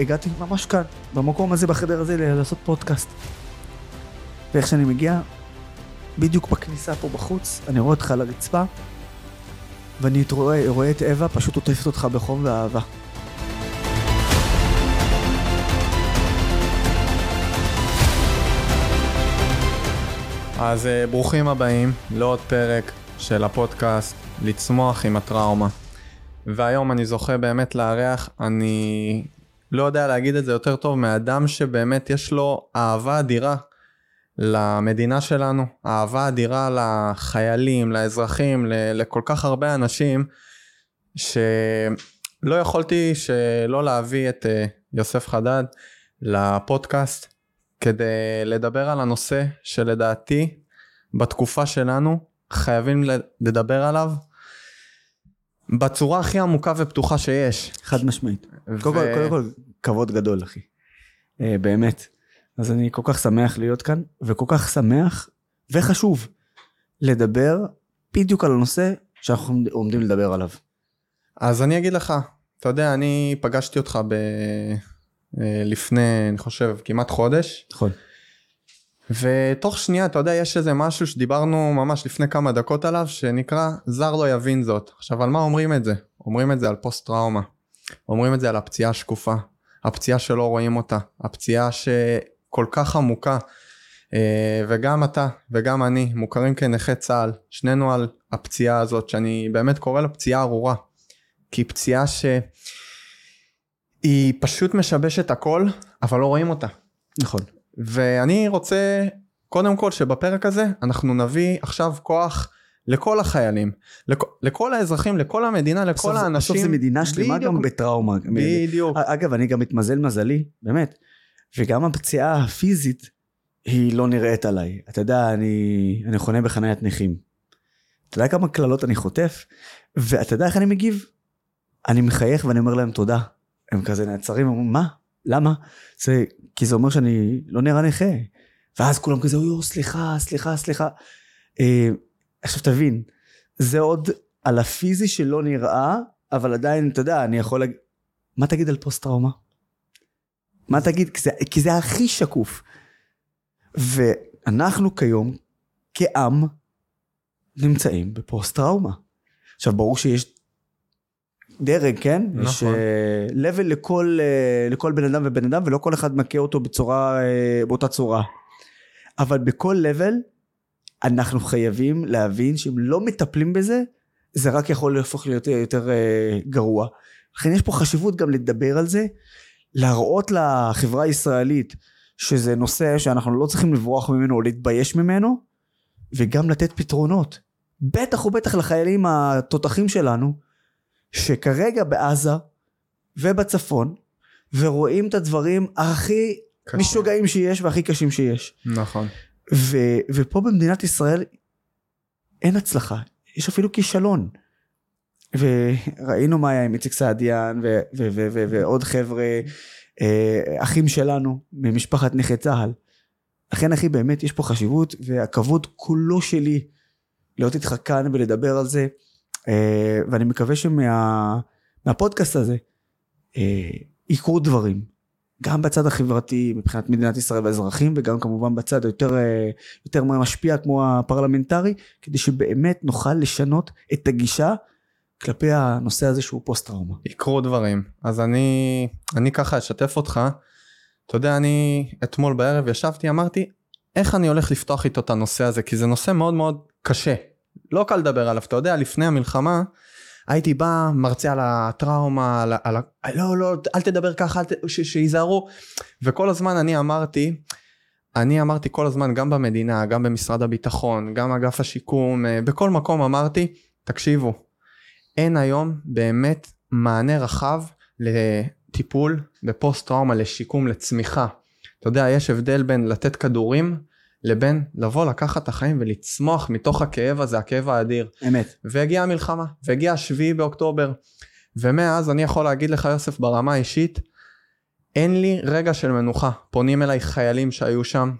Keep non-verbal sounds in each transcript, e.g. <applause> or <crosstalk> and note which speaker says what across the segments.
Speaker 1: הגעתי ממש כאן, במקום הזה, בחדר הזה, לעשות פודקאסט. ואיך שאני מגיע, בדיוק בכניסה פה בחוץ, אני רואה אותך על הרצפה, ואני רואה, רואה את אווה פשוט עוטפת אותך בחום ואהבה.
Speaker 2: אז uh, ברוכים הבאים לעוד פרק של הפודקאסט לצמוח עם הטראומה. והיום אני זוכה באמת לארח, אני לא יודע להגיד את זה יותר טוב מאדם שבאמת יש לו אהבה אדירה למדינה שלנו, אהבה אדירה לחיילים, לאזרחים, לכל כך הרבה אנשים, שלא יכולתי שלא להביא את uh, יוסף חדד לפודקאסט כדי לדבר על הנושא שלדעתי בתקופה שלנו חייבים לדבר עליו בצורה הכי עמוקה ופתוחה שיש.
Speaker 1: חד משמעית. ו... קודם כל, קודם כל, כבוד גדול, אחי. אה, באמת. אז אני כל כך שמח להיות כאן, וכל כך שמח וחשוב לדבר בדיוק על הנושא שאנחנו עומדים לדבר עליו.
Speaker 2: אז אני אגיד לך, אתה יודע, אני פגשתי אותך ב... אה, לפני, אני חושב, כמעט חודש.
Speaker 1: נכון.
Speaker 2: ותוך שנייה, אתה יודע, יש איזה משהו שדיברנו ממש לפני כמה דקות עליו, שנקרא זר לא יבין זאת. עכשיו, על מה אומרים את זה? אומרים את זה על פוסט טראומה. אומרים את זה על הפציעה השקופה. הפציעה שלא רואים אותה. הפציעה שכל כך עמוקה. אה, וגם אתה וגם אני מוכרים כנכי צה"ל, שנינו על הפציעה הזאת, שאני באמת קורא לה פציעה ארורה. כי פציעה שהיא פשוט משבשת הכל, אבל לא רואים אותה.
Speaker 1: נכון.
Speaker 2: ואני רוצה קודם כל שבפרק הזה אנחנו נביא עכשיו כוח לכל החיילים, לכ- לכל האזרחים, לכל המדינה, לכל
Speaker 1: בסוף,
Speaker 2: האנשים.
Speaker 1: בסוף זה מדינה שלמה
Speaker 2: בדיוק.
Speaker 1: גם בטראומה.
Speaker 2: בדיוק.
Speaker 1: אגב, אני גם מתמזל מזלי, באמת. וגם הפציעה הפיזית היא לא נראית עליי. אתה יודע, אני, אני חונה בחניית נכים. אתה יודע כמה קללות אני חוטף? ואתה יודע איך אני מגיב? אני מחייך ואני אומר להם תודה. הם כזה נעצרים, אומרים, מה? למה? זה, כי זה אומר שאני לא נראה נכה. ואז כולם כזה, אוי, סליחה, סליחה, סליחה. אה, עכשיו תבין, זה עוד על הפיזי שלא נראה, אבל עדיין, אתה יודע, אני יכול להגיד, מה תגיד על פוסט טראומה? מה תגיד? כי זה, כי זה הכי שקוף. ואנחנו כיום, כעם, נמצאים בפוסט טראומה. עכשיו, ברור שיש דרג, כן?
Speaker 2: נכון.
Speaker 1: יש level לכל, אה, לכל בן אדם ובן אדם, ולא כל אחד מכה אותו בצורה, אה, באותה צורה. אבל בכל level, אנחנו חייבים להבין שאם לא מטפלים בזה, זה רק יכול להפוך להיות יותר אה, גרוע. לכן יש פה חשיבות גם לדבר על זה, להראות לחברה הישראלית שזה נושא שאנחנו לא צריכים לברוח ממנו או להתבייש ממנו, וגם לתת פתרונות. בטח ובטח לחיילים התותחים שלנו, שכרגע בעזה ובצפון, ורואים את הדברים הכי
Speaker 2: קשה.
Speaker 1: משוגעים שיש והכי קשים שיש.
Speaker 2: נכון.
Speaker 1: ו, ופה במדינת ישראל אין הצלחה, יש אפילו כישלון. וראינו מה היה עם איציק סעדיאן ו- ו- ו- ו- ועוד חבר'ה, אה, אחים שלנו ממשפחת נכי צה"ל. לכן אחי באמת יש פה חשיבות והכבוד כולו שלי להיות איתך כאן ולדבר על זה. אה, ואני מקווה שמהפודקאסט הזה אה, יקרו דברים. גם בצד החברתי מבחינת מדינת ישראל והאזרחים וגם כמובן בצד היותר אה, יותר משפיע כמו הפרלמנטרי כדי שבאמת נוכל לשנות את הגישה כלפי הנושא הזה שהוא פוסט טראומה.
Speaker 2: יקרו דברים. אז אני, אני ככה אשתף אותך. אתה יודע, אני אתמול בערב ישבתי, אמרתי, איך אני הולך לפתוח איתו את הנושא הזה? כי זה נושא מאוד מאוד קשה. לא קל לדבר עליו. אתה יודע, לפני המלחמה, הייתי בא, מרצה על הטראומה, על, ה- על ה... לא, לא, אל תדבר ככה, אל ת... ש... שייזהרו. וכל הזמן אני אמרתי, אני אמרתי כל הזמן, גם במדינה, גם במשרד הביטחון, גם אגף השיקום, אה, בכל מקום אמרתי, תקשיבו, אין היום באמת מענה רחב לטיפול בפוסט טראומה, לשיקום, לצמיחה. אתה יודע, יש הבדל בין לתת כדורים לבין לבוא לקחת את החיים ולצמוח מתוך הכאב הזה, הכאב האדיר.
Speaker 1: אמת.
Speaker 2: והגיעה המלחמה, והגיע השביעי באוקטובר. ומאז אני יכול להגיד לך יוסף ברמה האישית, אין לי רגע של מנוחה. פונים אליי חיילים שהיו שם,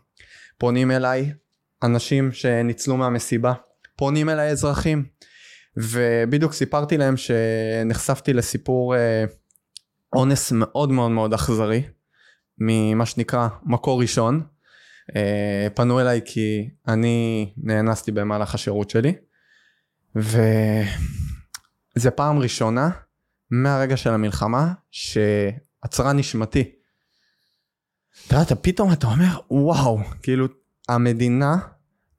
Speaker 2: פונים אליי אנשים שניצלו מהמסיבה, פונים אליי אזרחים. ובדיוק סיפרתי להם שנחשפתי לסיפור אה, אונס מאוד מאוד מאוד אכזרי, ממה שנקרא מקור ראשון. אה, פנו אליי כי אני נאנסתי במהלך השירות שלי, וזה פעם ראשונה מהרגע של המלחמה שעצרה נשמתי. אתה יודע, פתאום אתה אומר, וואו, כאילו, המדינה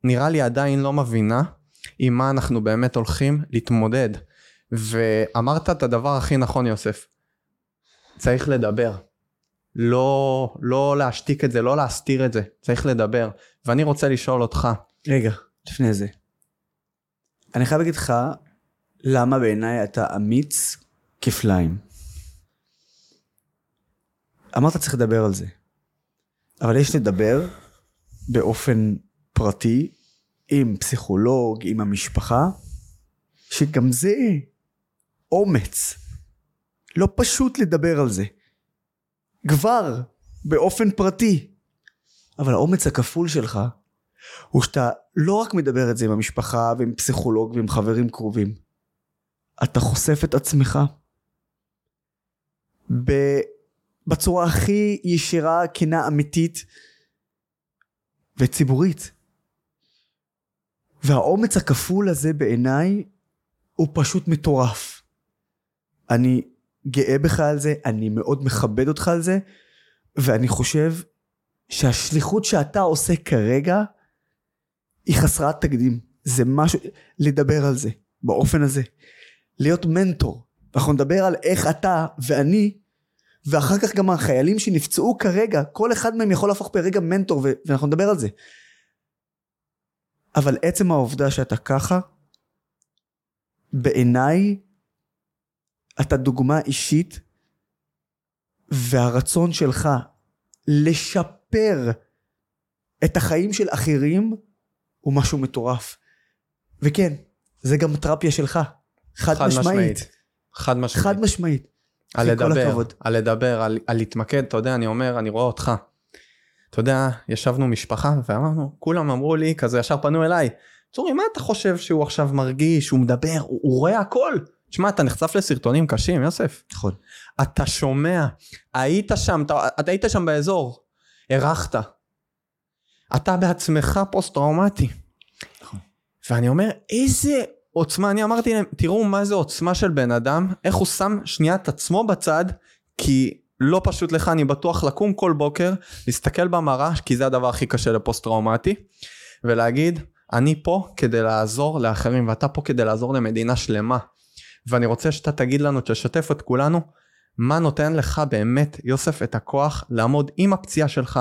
Speaker 2: נראה לי עדיין לא מבינה עם מה אנחנו באמת הולכים להתמודד. ואמרת את הדבר הכי נכון, יוסף. צריך לדבר. לא, לא להשתיק את זה, לא להסתיר את זה, צריך לדבר. ואני רוצה לשאול אותך.
Speaker 1: רגע, לפני זה. אני חייב להגיד לך למה בעיניי אתה אמיץ כפליים. אמרת צריך לדבר על זה. אבל יש לדבר באופן פרטי עם פסיכולוג, עם המשפחה, שגם זה אומץ. לא פשוט לדבר על זה. כבר, באופן פרטי. אבל האומץ הכפול שלך, הוא שאתה לא רק מדבר את זה עם המשפחה ועם פסיכולוג ועם חברים קרובים, אתה חושף את עצמך בצורה הכי ישירה, כנה, אמיתית וציבורית. והאומץ הכפול הזה בעיניי הוא פשוט מטורף. אני גאה בך על זה, אני מאוד מכבד אותך על זה, ואני חושב שהשליחות שאתה עושה כרגע היא חסרת תקדים. זה משהו, לדבר על זה, באופן הזה. להיות מנטור. אנחנו נדבר על איך אתה ואני, ואחר כך גם החיילים שנפצעו כרגע, כל אחד מהם יכול להפוך ברגע מנטור, ואנחנו נדבר על זה. אבל עצם העובדה שאתה ככה, בעיניי, אתה דוגמה אישית, והרצון שלך לשפר את החיים של אחרים, הוא משהו מטורף. וכן, זה גם תרפיה שלך. חד, חד משמעית. משמעית.
Speaker 2: חד משמעית.
Speaker 1: חד משמעית.
Speaker 2: על לדבר, על לדבר, על, על להתמקד, אתה יודע, אני אומר, אני רואה אותך. אתה יודע, ישבנו משפחה ואמרנו, כולם אמרו לי, כזה ישר פנו אליי, צורי, מה אתה חושב שהוא עכשיו מרגיש, הוא מדבר, הוא, הוא רואה הכל. תשמע, אתה נחשף לסרטונים קשים, יוסף.
Speaker 1: נכון.
Speaker 2: אתה שומע, היית שם, אתה, אתה היית שם באזור, הרחת. אתה בעצמך פוסט-טראומטי. נכון. ואני אומר, איזה עוצמה, אני אמרתי להם, תראו מה זה עוצמה של בן אדם, איך הוא שם שנייה את עצמו בצד, כי לא פשוט לך, אני בטוח לקום כל בוקר, להסתכל במראה, כי זה הדבר הכי קשה לפוסט טראומטי, ולהגיד, אני פה כדי לעזור לאחרים, ואתה פה כדי לעזור למדינה שלמה. ואני רוצה שאתה תגיד לנו, תשתף את כולנו, מה נותן לך באמת, יוסף, את הכוח לעמוד עם הפציעה שלך,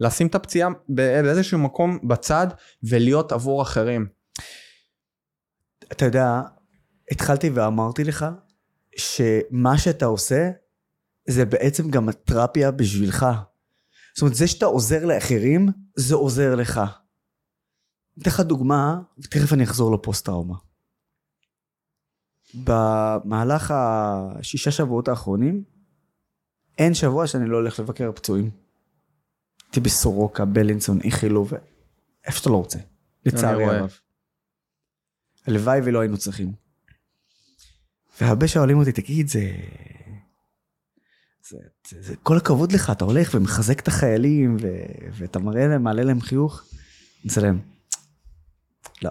Speaker 2: לשים את הפציעה באיזשהו מקום בצד, ולהיות עבור אחרים.
Speaker 1: אתה יודע, התחלתי ואמרתי לך, שמה שאתה עושה, זה בעצם גם התרפיה בשבילך. זאת אומרת, זה שאתה עוזר לאחרים, זה עוזר לך. אתן לך דוגמה, ותכף אני אחזור לפוסט-טראומה. במהלך השישה שבועות האחרונים, אין שבוע שאני לא הולך לבקר פצועים. הייתי בסורוקה, בלינסון, איכילוב, איפה שאתה לא רוצה. לצערי הרב. הלוואי ולא היינו צריכים. והרבה שואלים אותי, תגיד, זה... זה, זה, זה כל הכבוד לך, אתה הולך ומחזק את החיילים, ו, ואתה מראה להם, מעלה להם חיוך. מצלם. לא.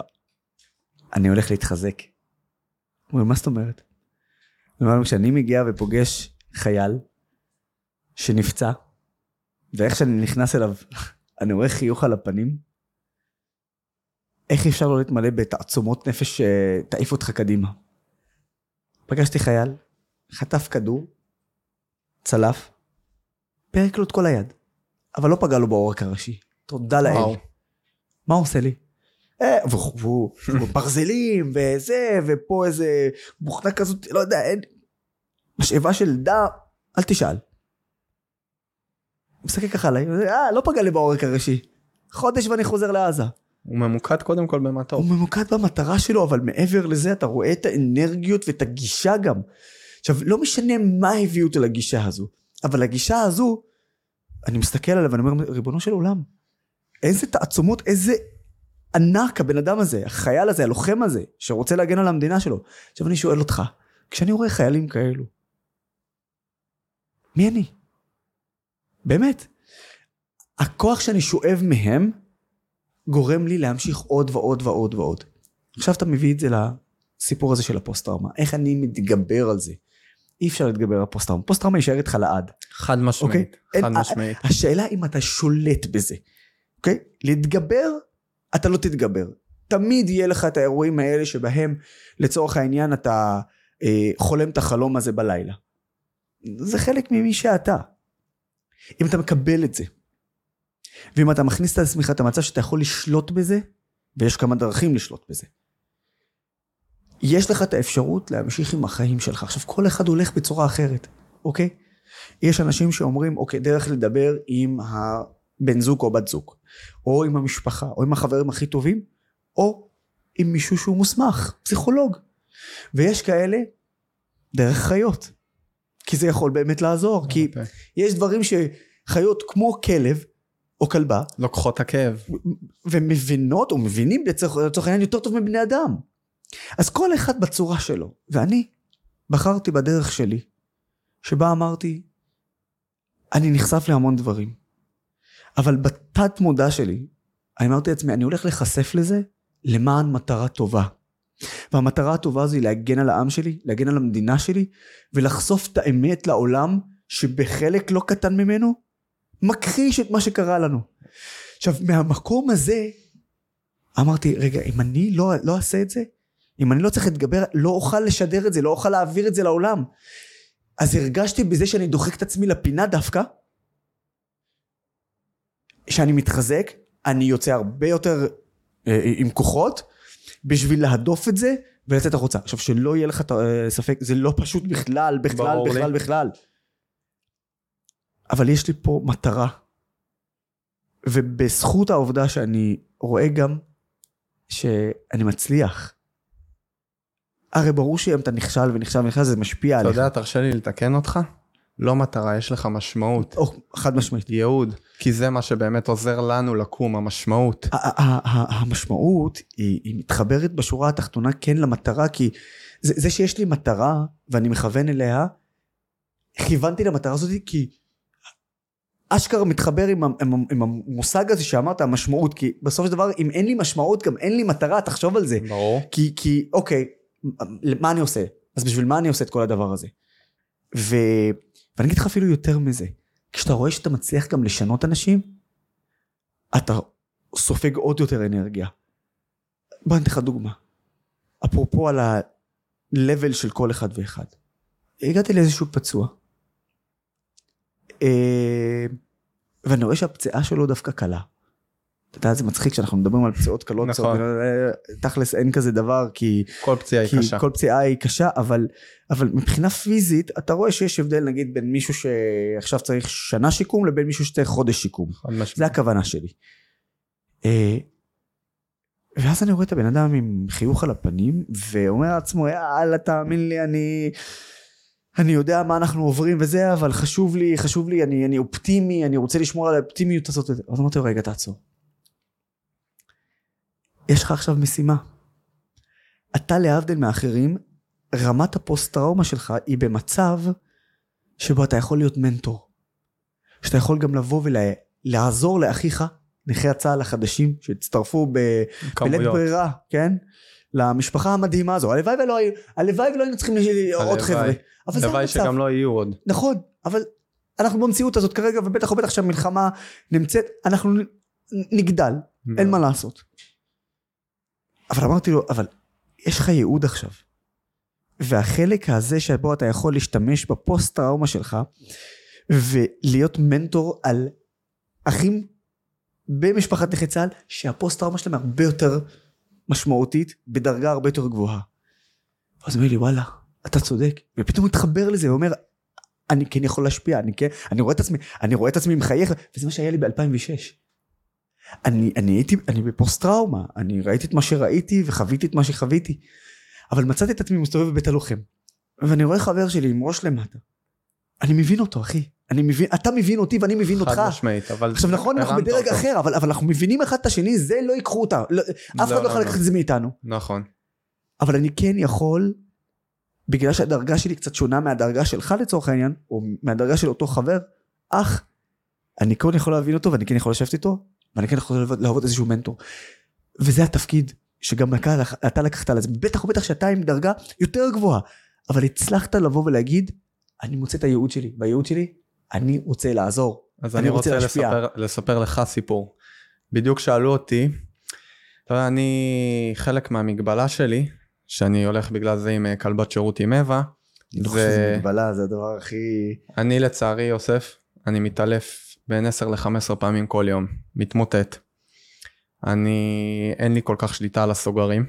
Speaker 1: אני הולך להתחזק. אומרים, מה זאת אומרת? אמרנו, כשאני מגיע ופוגש חייל שנפצע, ואיך שאני נכנס אליו, אני רואה חיוך על הפנים, איך אפשר לא להתמלא בתעצומות נפש שתעיף אותך קדימה? פגשתי חייל, חטף כדור, צלף, פרק לו את כל היד, אבל לא פגע לו בעורק הראשי. תודה לאל. מה הוא עושה לי? אה, והוא <laughs> ברזלים וזה, ופה איזה בוכנה כזאת, לא יודע, אין... משאבה של דם, אל תשאל. מסתכל ככה עליי, אה, לא פגע לי בעורק הראשי. חודש ואני חוזר לעזה.
Speaker 2: הוא ממוקד קודם כל במה טוב.
Speaker 1: הוא ממוקד במטרה שלו, אבל מעבר לזה אתה רואה את האנרגיות ואת הגישה גם. עכשיו, לא משנה מה הביא אותו לגישה הזו, אבל הגישה הזו, אני מסתכל עליה ואני אומר, ריבונו של עולם, איזה תעצומות, איזה ענק הבן אדם הזה, החייל הזה, הלוחם הזה, שרוצה להגן על המדינה שלו. עכשיו אני שואל אותך, כשאני רואה חיילים כאלו, מי אני? באמת. הכוח שאני שואב מהם גורם לי להמשיך עוד ועוד ועוד ועוד. עכשיו אתה מביא את זה לסיפור הזה של הפוסט-טראומה. איך אני מתגבר על זה? אי אפשר להתגבר על פוסט-טראומה. פוסט-טראומה יישאר איתך לעד.
Speaker 2: חד משמעית,
Speaker 1: אין-
Speaker 2: חד
Speaker 1: אה,
Speaker 2: משמעית.
Speaker 1: השאלה אם אתה שולט בזה, אוקיי? להתגבר, אתה לא תתגבר. תמיד יהיה לך את האירועים האלה שבהם לצורך העניין אתה אה, חולם את החלום הזה בלילה. זה חלק ממי שאתה. אם אתה מקבל את זה, ואם אתה מכניס את עצמך את המצב שאתה יכול לשלוט בזה, ויש כמה דרכים לשלוט בזה. יש לך את האפשרות להמשיך עם החיים שלך. עכשיו, כל אחד הולך בצורה אחרת, אוקיי? יש אנשים שאומרים, אוקיי, דרך לדבר עם הבן זוג או בת זוג, או עם המשפחה, או עם החברים הכי טובים, או עם מישהו שהוא מוסמך, פסיכולוג. ויש כאלה דרך חיות, כי זה יכול באמת לעזור, כי
Speaker 2: אוקיי.
Speaker 1: יש דברים שחיות כמו כלב או כלבה,
Speaker 2: לוקחות הכאב.
Speaker 1: ומבינות או מבינים לצורך העניין יותר טוב מבני אדם. אז כל אחד בצורה שלו, ואני בחרתי בדרך שלי, שבה אמרתי, אני נחשף להמון דברים, אבל בתת מודע שלי, אני אמרתי לעצמי, אני הולך להיחשף לזה למען מטרה טובה. והמטרה הטובה הזו היא להגן על העם שלי, להגן על המדינה שלי, ולחשוף את האמת לעולם, שבחלק לא קטן ממנו, מכחיש את מה שקרה לנו. עכשיו, מהמקום הזה, אמרתי, רגע, אם אני לא, לא אעשה את זה, אם אני לא צריך להתגבר, לא אוכל לשדר את זה, לא אוכל להעביר את זה לעולם. אז הרגשתי בזה שאני דוחק את עצמי לפינה דווקא, שאני מתחזק, אני יוצא הרבה יותר אה, עם כוחות, בשביל להדוף את זה ולצאת החוצה. עכשיו, שלא יהיה לך את ה- ספק, זה לא פשוט בכלל, בכלל,
Speaker 2: ברור לי.
Speaker 1: בכלל, בכלל. אבל יש לי פה מטרה. ובזכות העובדה שאני רואה גם שאני מצליח. הרי ברור שאם אתה נכשל ונכשל ונכשל זה משפיע
Speaker 2: אתה
Speaker 1: עליך.
Speaker 2: יודע, תרשה לי לתקן אותך? לא מטרה, יש לך משמעות.
Speaker 1: או, חד משמעית.
Speaker 2: ייעוד. כי זה מה שבאמת עוזר לנו לקום, המשמעות.
Speaker 1: המשמעות היא, היא מתחברת בשורה התחתונה כן למטרה כי זה, זה שיש לי מטרה ואני מכוון אליה כיוונתי למטרה הזאת כי אשכרה מתחבר עם, עם, עם המושג הזה שאמרת המשמעות כי בסופו של דבר אם אין לי משמעות גם אין לי מטרה תחשוב על זה
Speaker 2: ברור.
Speaker 1: כי, כי אוקיי, מה אני עושה? אז בשביל מה אני עושה את כל הדבר הזה? ו... ואני אגיד לך אפילו יותר מזה, כשאתה רואה שאתה מצליח גם לשנות אנשים, אתה סופג עוד יותר אנרגיה. בוא אני אתן לך דוגמה. אפרופו על ה-level של כל אחד ואחד. הגעתי לאיזשהו פצוע, אה, ואני רואה שהפציעה שלו דווקא קלה. אתה יודע, זה מצחיק שאנחנו מדברים על פציעות קלות,
Speaker 2: נכון.
Speaker 1: אה, תכלס אין כזה דבר, כי
Speaker 2: כל פציעה היא קשה.
Speaker 1: כל פציעה היא קשה, אבל, אבל מבחינה פיזית, אתה רואה שיש הבדל נגיד בין מישהו שעכשיו צריך שנה שיקום לבין מישהו שצריך חודש שיקום. זה הכוונה שלי. אה, ואז אני רואה את הבן אדם עם חיוך על הפנים, ואומר לעצמו, יאללה, תאמין לי, אני... אני יודע מה אנחנו עוברים וזה, אבל חשוב לי, חשוב לי, אני, אני אופטימי, אני רוצה לשמור על האופטימיות הזאת. אז אמרתי לו, רגע, תעצור. יש לך עכשיו משימה. אתה להבדיל מאחרים, רמת הפוסט-טראומה שלך היא במצב שבו אתה יכול להיות מנטור. שאתה יכול גם לבוא ולעזור לאחיך, נכי הצה"ל החדשים שהצטרפו ב... בלית. ברירה, כן? למשפחה המדהימה הזו. הלוואי ולא היו, הלוואי ולא היינו צריכים ל- עוד
Speaker 2: הלוואי.
Speaker 1: חבר'ה. אבל זה
Speaker 2: הלוואי
Speaker 1: המצב.
Speaker 2: שגם לא יהיו עוד.
Speaker 1: נכון, אבל אנחנו במציאות הזאת כרגע, ובטח ובטח שהמלחמה נמצאת, אנחנו נגדל, אין מה לעשות. אבל אמרתי לו, אבל יש לך ייעוד עכשיו. והחלק הזה שבו אתה יכול להשתמש בפוסט טראומה שלך, ולהיות מנטור על אחים במשפחת נכי צה"ל, שהפוסט טראומה שלהם הרבה יותר משמעותית, בדרגה הרבה יותר גבוהה. אז הוא אומר לי, וואלה, אתה צודק. ופתאום הוא התחבר לזה, הוא אומר, אני כן יכול להשפיע, אני כן, אני רואה את עצמי, אני רואה את עצמי מחייך, וזה מה שהיה לי ב-2006. אני, אני הייתי, אני בפוסט טראומה, אני ראיתי את מה שראיתי וחוויתי את מה שחוויתי, אבל מצאתי את עצמי מסתובב בבית הלוחם, ואני רואה חבר שלי עם ראש למטה. אני מבין אותו, אחי. אני מבין, אתה מבין אותי ואני מבין אותך.
Speaker 2: חד משמעית, אבל...
Speaker 1: עכשיו נכון, אנחנו בדרג
Speaker 2: אותו.
Speaker 1: אחר, אבל, אבל אנחנו מבינים אחד את השני, זה לא ייקחו אותה. לא, אף אחד
Speaker 2: לא,
Speaker 1: לא יכול
Speaker 2: לא,
Speaker 1: לקחת
Speaker 2: לא.
Speaker 1: את זה מאיתנו.
Speaker 2: נכון.
Speaker 1: אבל אני כן יכול בגלל שהדרגה שלי קצת שונה מהדרגה שלך לצורך העניין, או מהדרגה של אותו חבר, אח, אני כן יכול להבין אותו ואני כן יכול לשבת איתו, ואני כן יכול להוות איזשהו מנטור. וזה התפקיד שגם אתה, אתה לקחת על זה, בטח ובטח שאתה עם דרגה יותר גבוהה, אבל הצלחת לבוא ולהגיד, אני מוצא את הייעוד שלי, והייעוד שלי, אני רוצה לעזור.
Speaker 2: אז אני, אני רוצה, רוצה לספר, לספר לך סיפור. בדיוק שאלו אותי, אתה יודע, אני, חלק מהמגבלה שלי, שאני הולך בגלל זה עם אה, כלבת שירות עם אווה.
Speaker 1: אני לא חושב שזה מגבלה, זה הדבר הכי...
Speaker 2: אני לצערי, יוסף, אני מתעלף בין 10 ל-15 פעמים כל יום, מתמוטט. אני, אין לי כל כך שליטה על הסוגרים,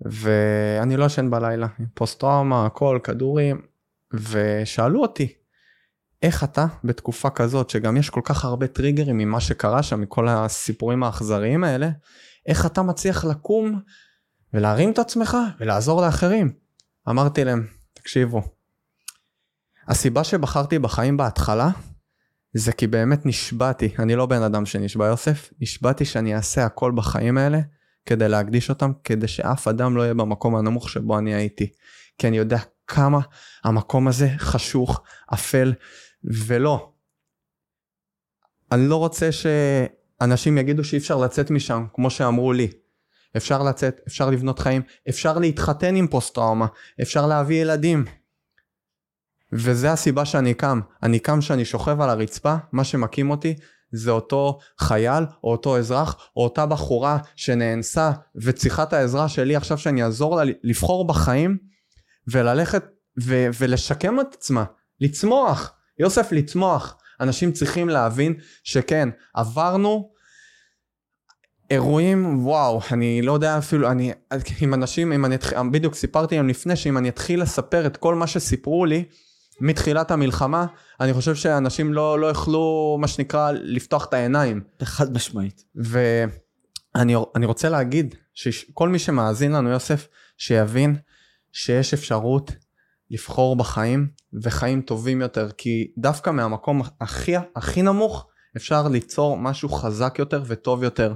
Speaker 2: ואני לא ישן בלילה, פוסט טראומה, הכל, כדורים, ושאלו אותי, איך אתה בתקופה כזאת שגם יש כל כך הרבה טריגרים ממה שקרה שם מכל הסיפורים האכזריים האלה איך אתה מצליח לקום ולהרים את עצמך ולעזור לאחרים? אמרתי להם תקשיבו הסיבה שבחרתי בחיים בהתחלה זה כי באמת נשבעתי אני לא בן אדם שנשבע יוסף נשבעתי שאני אעשה הכל בחיים האלה כדי להקדיש אותם כדי שאף אדם לא יהיה במקום הנמוך שבו אני הייתי כי אני יודע כמה המקום הזה חשוך אפל ולא. אני לא רוצה שאנשים יגידו שאי אפשר לצאת משם, כמו שאמרו לי. אפשר לצאת, אפשר לבנות חיים, אפשר להתחתן עם פוסט טראומה, אפשר להביא ילדים. וזה הסיבה שאני קם. אני קם שאני שוכב על הרצפה, מה שמקים אותי זה אותו חייל או אותו אזרח או אותה בחורה שנאנסה וצריכה את העזרה שלי עכשיו שאני אעזור לה לבחור בחיים וללכת ו- ולשקם את עצמה, לצמוח. יוסף לצמוח. אנשים צריכים להבין שכן, עברנו אירועים, וואו, אני לא יודע אפילו, אני, עם אנשים, אם אני בדיוק סיפרתי להם לפני, שאם אני אתחיל לספר את כל מה שסיפרו לי, מתחילת המלחמה, אני חושב שאנשים לא, לא יוכלו, מה שנקרא, לפתוח את העיניים.
Speaker 1: חד משמעית.
Speaker 2: ואני רוצה להגיד, שכל מי שמאזין לנו, יוסף, שיבין שיש אפשרות לבחור בחיים וחיים טובים יותר כי דווקא מהמקום הכי הכי נמוך אפשר ליצור משהו חזק יותר וטוב יותר.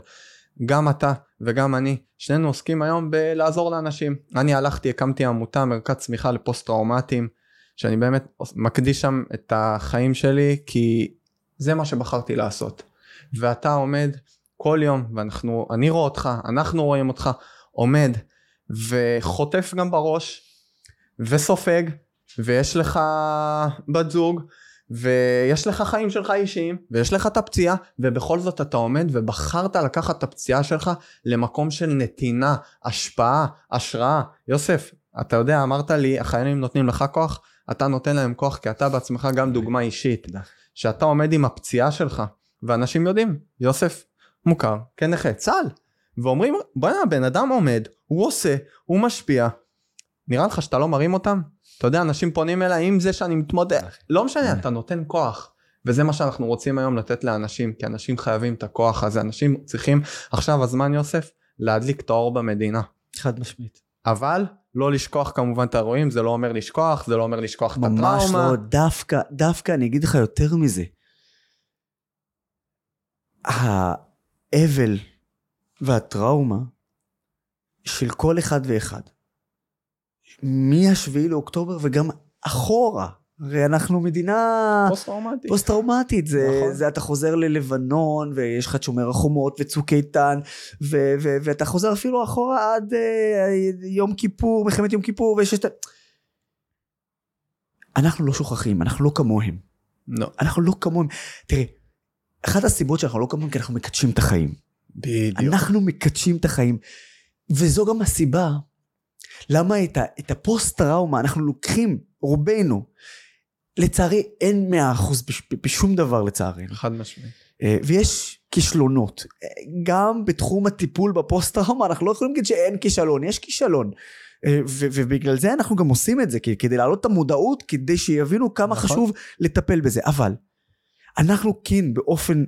Speaker 2: גם אתה וגם אני שנינו עוסקים היום בלעזור לאנשים אני הלכתי הקמתי עמותה מרכז צמיחה לפוסט טראומטיים שאני באמת מקדיש שם את החיים שלי כי זה מה שבחרתי לעשות ואתה עומד כל יום ואנחנו אני רואה אותך אנחנו רואים אותך עומד וחוטף גם בראש וסופג ויש לך בת זוג ויש לך חיים שלך אישיים ויש לך את הפציעה ובכל זאת אתה עומד ובחרת לקחת את הפציעה שלך למקום של נתינה, השפעה, השראה. יוסף, אתה יודע אמרת לי החיילים נותנים לך כוח, אתה נותן להם כוח כי אתה בעצמך גם דוגמה אישית. שאתה עומד עם הפציעה שלך ואנשים יודעים, יוסף מוכר כנכה צה"ל ואומרים בוא'נה הבן אדם עומד, הוא עושה, הוא משפיע נראה לך שאתה לא מרים אותם? אתה יודע, אנשים פונים אליי עם זה שאני מתמודד, לא משנה, אתה נותן כוח. וזה מה שאנחנו רוצים היום לתת לאנשים, כי אנשים חייבים את הכוח הזה, אנשים צריכים, עכשיו הזמן יוסף, להדליק את האור במדינה.
Speaker 1: חד משמעית.
Speaker 2: אבל לא לשכוח כמובן את האירועים, זה לא אומר לשכוח, זה לא אומר לשכוח את
Speaker 1: הטראומה. ממש לא, דווקא, דווקא אני אגיד לך יותר מזה. האבל והטראומה של כל אחד ואחד מהשביעי לאוקטובר וגם אחורה. הרי אנחנו מדינה
Speaker 2: פוסט-טראומטית.
Speaker 1: פוסט-טראומטית. זה, נכון. זה אתה חוזר ללבנון, ויש לך את שומר החומות וצוק איתן, ו- ו- ואתה חוזר אפילו אחורה עד uh, יום כיפור, מלחמת יום כיפור, ויש את... אנחנו לא שוכחים, אנחנו לא כמוהם.
Speaker 2: לא.
Speaker 1: אנחנו לא כמוהם. תראה, אחת הסיבות שאנחנו לא כמוהם, כי אנחנו מקדשים את החיים.
Speaker 2: בדיוק.
Speaker 1: אנחנו מקדשים את החיים. וזו גם הסיבה למה את, ה, את הפוסט טראומה אנחנו לוקחים, רובנו, לצערי אין מאה אחוז בשום דבר לצערנו.
Speaker 2: חד משמעי.
Speaker 1: אה, ויש כישלונות. גם בתחום הטיפול בפוסט טראומה אנחנו לא יכולים להגיד שאין כישלון, יש כישלון. אה, ו- ובגלל זה אנחנו גם עושים את זה, כדי להעלות את המודעות, כדי שיבינו כמה נכון. חשוב לטפל בזה. אבל אנחנו כן באופן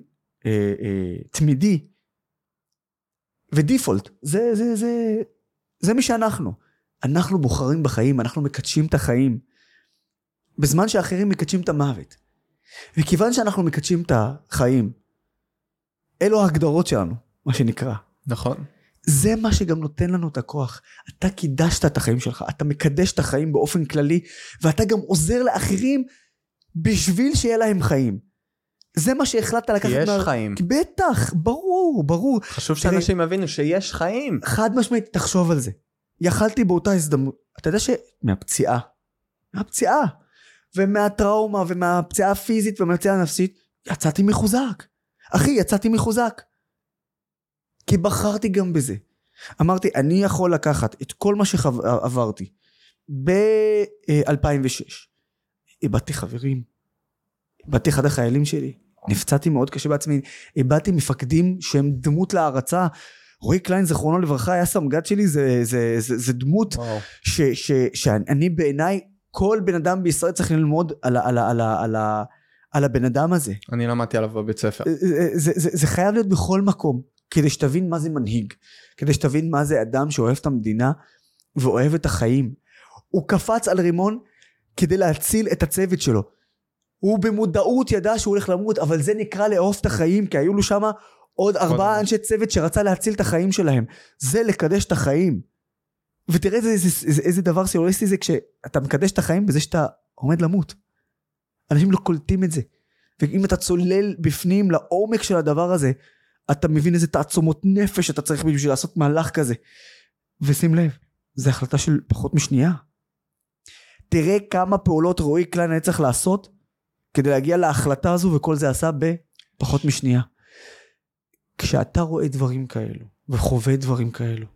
Speaker 1: אה, אה, תמידי ודיפולט, זה, זה, זה, זה מי שאנחנו. אנחנו בוחרים בחיים, אנחנו מקדשים את החיים, בזמן שאחרים מקדשים את המוות. וכיוון שאנחנו מקדשים את החיים, אלו ההגדרות שלנו, מה שנקרא.
Speaker 2: נכון.
Speaker 1: זה מה שגם נותן לנו את הכוח. אתה קידשת את החיים שלך, אתה מקדש את החיים באופן כללי, ואתה גם עוזר לאחרים בשביל שיהיה להם חיים. זה מה שהחלטת לקחת...
Speaker 2: יש
Speaker 1: מה-
Speaker 2: חיים.
Speaker 1: בטח, ברור, ברור.
Speaker 2: חשוב
Speaker 1: תראה-
Speaker 2: שאנשים יבינו שיש חיים.
Speaker 1: חד משמעית, תחשוב על זה. יכלתי באותה הזדמנות, אתה יודע שמהפציעה, מהפציעה, ומהטראומה, ומהפציעה הפיזית, ומהפציעה הנפסית, יצאתי מחוזק. אחי, יצאתי מחוזק. כי בחרתי גם בזה. אמרתי, אני יכול לקחת את כל מה שעברתי ב-2006. איבדתי חברים, איבדתי אחד החיילים שלי, נפצעתי מאוד קשה בעצמי, איבדתי מפקדים שהם דמות להערצה. רועי קליין זיכרונו לברכה היה סמג"ד שלי זה, זה, זה, זה דמות
Speaker 2: וואו.
Speaker 1: ש, ש, שאני בעיניי כל בן אדם בישראל צריך ללמוד על, על, על, על, על הבן אדם הזה.
Speaker 2: אני למדתי עליו בבית ספר.
Speaker 1: זה, זה, זה, זה חייב להיות בכל מקום כדי שתבין מה זה מנהיג כדי שתבין מה זה אדם שאוהב את המדינה ואוהב את החיים הוא קפץ על רימון כדי להציל את הצוות שלו הוא במודעות ידע שהוא הולך למות אבל זה נקרא לאהוב את החיים כי היו לו שם עוד ארבעה. אנשי צוות שרצה להציל את החיים שלהם זה לקדש את החיים ותראה איזה, איזה, איזה, איזה דבר סיוריסטי זה כשאתה מקדש את החיים בזה שאתה עומד למות אנשים לא קולטים את זה ואם אתה צולל בפנים לעומק של הדבר הזה, אתה מבין איזה תעצומות נפש אתה צריך בשביל לעשות מהלך כזה. ושים לב, זו החלטה של פחות משנייה. תראה כמה פעולות רועי קליין היה צריך לעשות כדי להגיע להחלטה הזו וכל זה עשה בפחות משנייה. כשאתה רואה דברים כאלו וחווה דברים כאלו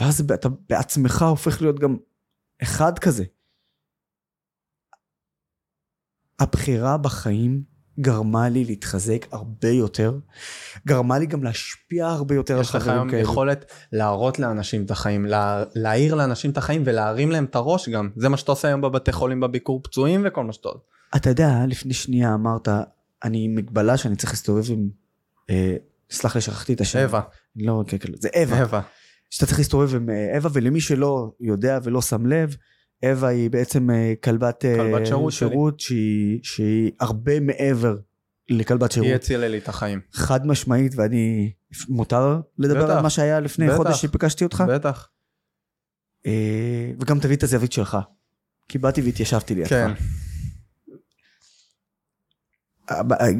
Speaker 1: ואז אתה בעצמך הופך להיות גם אחד כזה. הבחירה בחיים גרמה לי להתחזק הרבה יותר, גרמה לי גם להשפיע הרבה יותר על
Speaker 2: יש לך
Speaker 1: חברים
Speaker 2: היום. יכולת להראות לאנשים את החיים, לה- להעיר לאנשים את החיים ולהרים להם את הראש גם. זה מה שאתה עושה היום בבתי חולים בביקור פצועים וכל מה שאתה עושה.
Speaker 1: אתה יודע, לפני שנייה אמרת, אני עם מגבלה שאני צריך להסתובב עם... אה, סלח לי, שכחתי את השם.
Speaker 2: אווה,
Speaker 1: לא, כן, כן, זה אווה.
Speaker 2: אווה.
Speaker 1: שאתה צריך להסתובב עם אה, אווה, ולמי שלא יודע ולא שם לב, אווה היא בעצם אה, כלבת, אה,
Speaker 2: כלבת שירות.
Speaker 1: שירות שהיא, שהיא הרבה מעבר לכלבת שירות.
Speaker 2: היא הצילה לי את החיים.
Speaker 1: חד משמעית, ואני... מותר לדבר
Speaker 2: בטח.
Speaker 1: על מה שהיה לפני
Speaker 2: בטח.
Speaker 1: חודש שפגשתי אותך?
Speaker 2: בטח.
Speaker 1: וגם תביא את הזווית שלך. כי באתי והתיישבתי לידך.
Speaker 2: כן.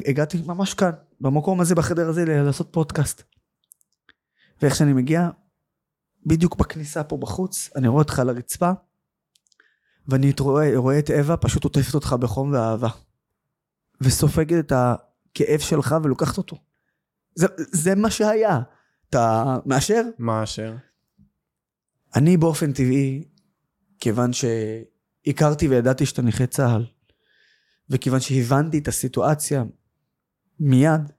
Speaker 1: הגעתי ממש כאן, במקום הזה, בחדר הזה, לעשות פודקאסט. ואיך שאני מגיע, בדיוק בכניסה פה בחוץ, אני רואה אותך על הרצפה, ואני רואה, רואה את אווה פשוט עוטפת אותך בחום ואהבה. וסופגת את הכאב שלך ולוקחת אותו. זה, זה מה שהיה. אתה מאשר?
Speaker 2: מאשר.
Speaker 1: אני באופן טבעי, כיוון שהכרתי וידעתי שאתה נכה צה"ל, וכיוון שהבנתי את הסיטואציה מיד,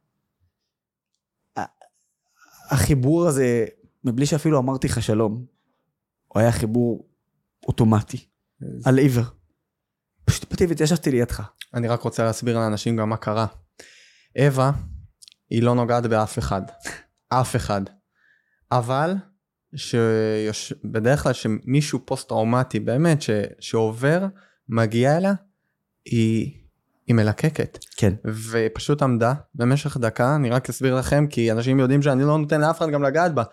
Speaker 1: החיבור הזה, מבלי שאפילו אמרתי לך שלום, הוא היה חיבור אוטומטי, על עיוור. פשוט באתי והתיישבתי לידך.
Speaker 2: אני רק רוצה להסביר לאנשים גם מה קרה. אווה, היא לא נוגעת באף אחד. <laughs> אף אחד. אבל, שיוש... בדרך כלל שמישהו פוסט טראומטי באמת ש... שעובר, מגיע אליה, היא... היא מלקקת.
Speaker 1: כן.
Speaker 2: ופשוט עמדה במשך דקה, אני רק אסביר לכם, כי אנשים יודעים שאני לא נותן לאף אחד גם לגעת בה.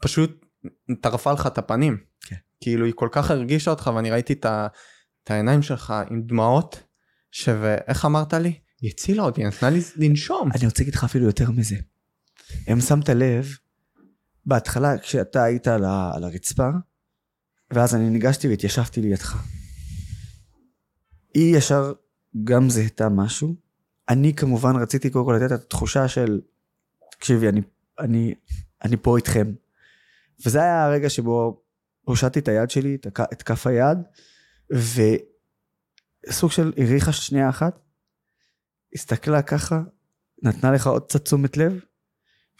Speaker 2: פשוט טרפה לך את הפנים.
Speaker 1: כן.
Speaker 2: כאילו היא כל כך הרגישה אותך ואני ראיתי את, ה... את העיניים שלך עם דמעות, שאיך אמרת לי? היא הצילה אותי, נתנה לי לנשום.
Speaker 1: אני רוצה להגיד לך אפילו יותר מזה. אם שמת לב, בהתחלה כשאתה היית על, ה, על הרצפה, ואז אני ניגשתי והתיישבתי לידך. היא ישר גם זיהתה משהו. אני כמובן רציתי קודם כל לתת את התחושה של, תקשיבי, אני, אני, אני פה איתכם. וזה היה הרגע שבו הושטתי את היד שלי, את, כף היד, וסוג של הריחה שנייה אחת, הסתכלה ככה, נתנה לך עוד קצת תשומת לב,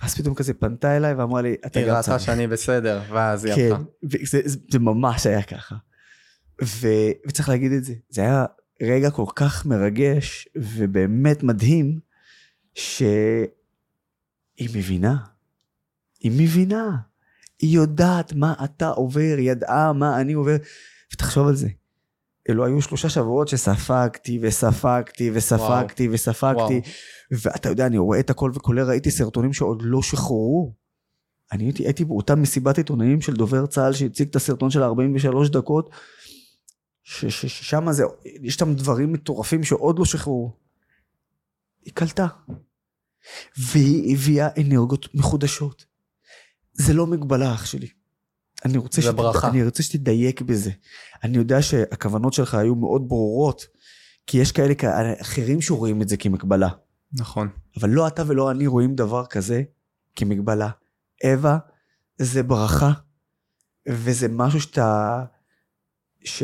Speaker 1: ואז פתאום כזה פנתה אליי ואמרה לי, אתה
Speaker 2: היא
Speaker 1: גם
Speaker 2: ראתה
Speaker 1: צריך.
Speaker 2: שאני בסדר, ואז היא
Speaker 1: כן,
Speaker 2: הלכה.
Speaker 1: וזה, זה, זה ממש היה ככה. ו, וצריך להגיד את זה, זה היה רגע כל כך מרגש ובאמת מדהים, שהיא מבינה. היא מבינה. היא יודעת מה אתה עובר, היא ידעה מה אני עובר. ותחשוב על זה. אלו היו שלושה שבועות שספגתי וספגתי וספגתי וספגתי.
Speaker 2: וואו.
Speaker 1: ואתה יודע, אני רואה את הכל וכולל ראיתי סרטונים שעוד לא שוחררו. אני הייתי, הייתי באותה מסיבת עיתונאים של דובר צה"ל שהציג את הסרטון של 43 דקות, ששם זה, יש שם דברים מטורפים שעוד לא שחררו. היא קלטה. והיא הביאה אנרגיות מחודשות. זה לא מגבלה אח שלי. אני רוצה.
Speaker 2: ברכה.
Speaker 1: אני רוצה שתדייק בזה. אני יודע שהכוונות שלך היו מאוד ברורות, כי יש כאלה כאלה אחרים שרואים את זה כמגבלה.
Speaker 2: נכון.
Speaker 1: אבל לא אתה ולא אני רואים דבר כזה כמגבלה. אווה זה ברכה, וזה משהו שאתה... ש...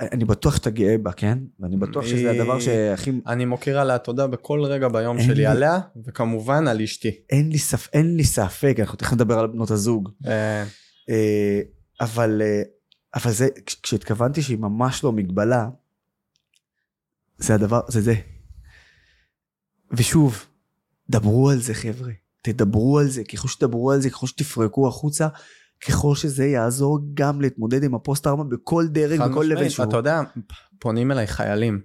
Speaker 1: אני בטוח שאתה גאה בה, כן? ואני בטוח שזה הדבר שהכי...
Speaker 2: אני מוקיר עליה תודה בכל רגע ביום שלי
Speaker 1: לי-
Speaker 2: עליה, וכמובן על אשתי.
Speaker 1: אין לי, ספ... אין לי ספק, אנחנו תכף נדבר על בנות הזוג.
Speaker 2: אה,
Speaker 1: אה, אבל, אה, אבל זה, כש- כשהתכוונתי שהיא ממש לא מגבלה, זה הדבר, זה זה. ושוב, דברו על זה חבר'ה, תדברו על זה, ככל שתדברו על זה, ככל שתפרקו החוצה, ככל שזה יעזור גם להתמודד עם הפוסט טראומה בכל דרג, בכל
Speaker 2: משמעית,
Speaker 1: שהוא.
Speaker 2: אתה יודע, פונים אליי חיילים